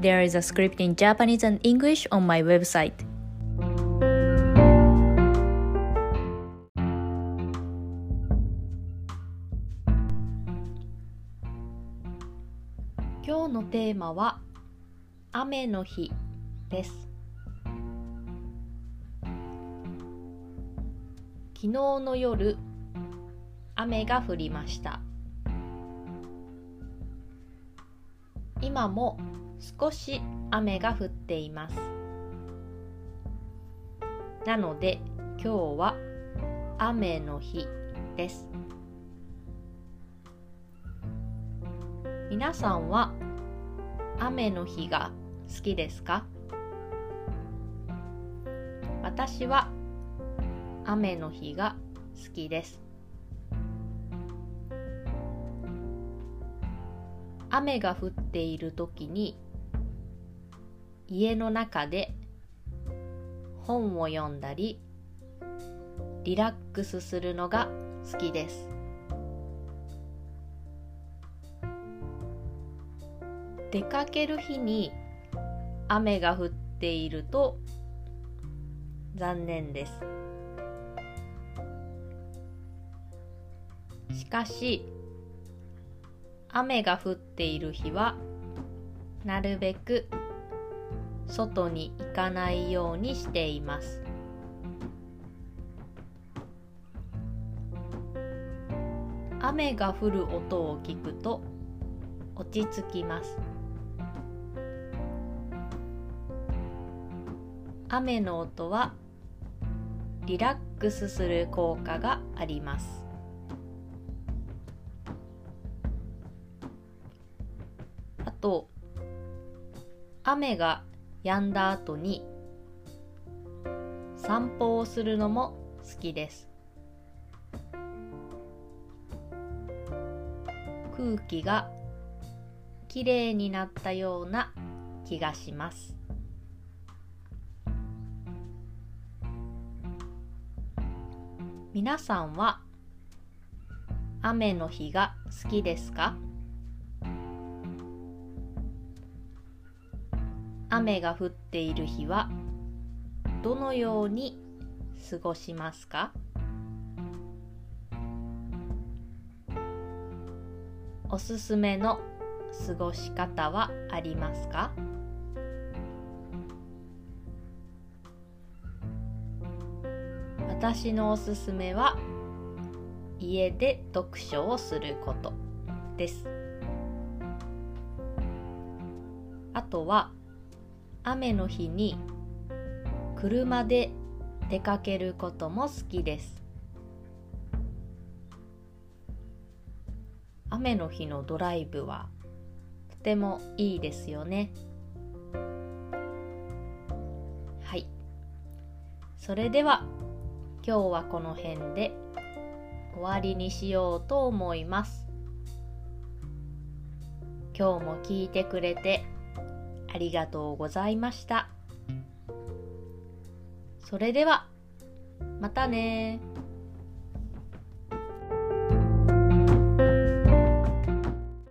There is a script in Japanese and English on my website. 今日のテーマは雨の日です昨日の夜雨が降りました今も少し雨が降っています。なので今日は雨の日です。皆さんは雨の日が好きですか？私は雨の日が好きです。雨が降っている時に家の中で本を読んだりリラックスするのが好きです。出かける日に雨が降っていると残念です。しかし雨が降っている日はなるべく外に行かないようにしています。雨が降る音を聞くと落ち着きます。雨の音はリラックスする効果があります。あと雨が止んだ後に散歩をするのも好きです。空気がきれいになったような気がします。皆さんは雨の日が好きですか？雨が降っている日はどのように過ごしますか？おすすめの過ごし方はありますか？私のおすすめは家で読書をすることです。あとは雨の日に車で出かけることも好きです。雨の日のドライブはとてもいいですよね。はい。それでは今日はこの辺で終わりにしようと思います。今日も聞いてくれてありがとうございました。それでは、またね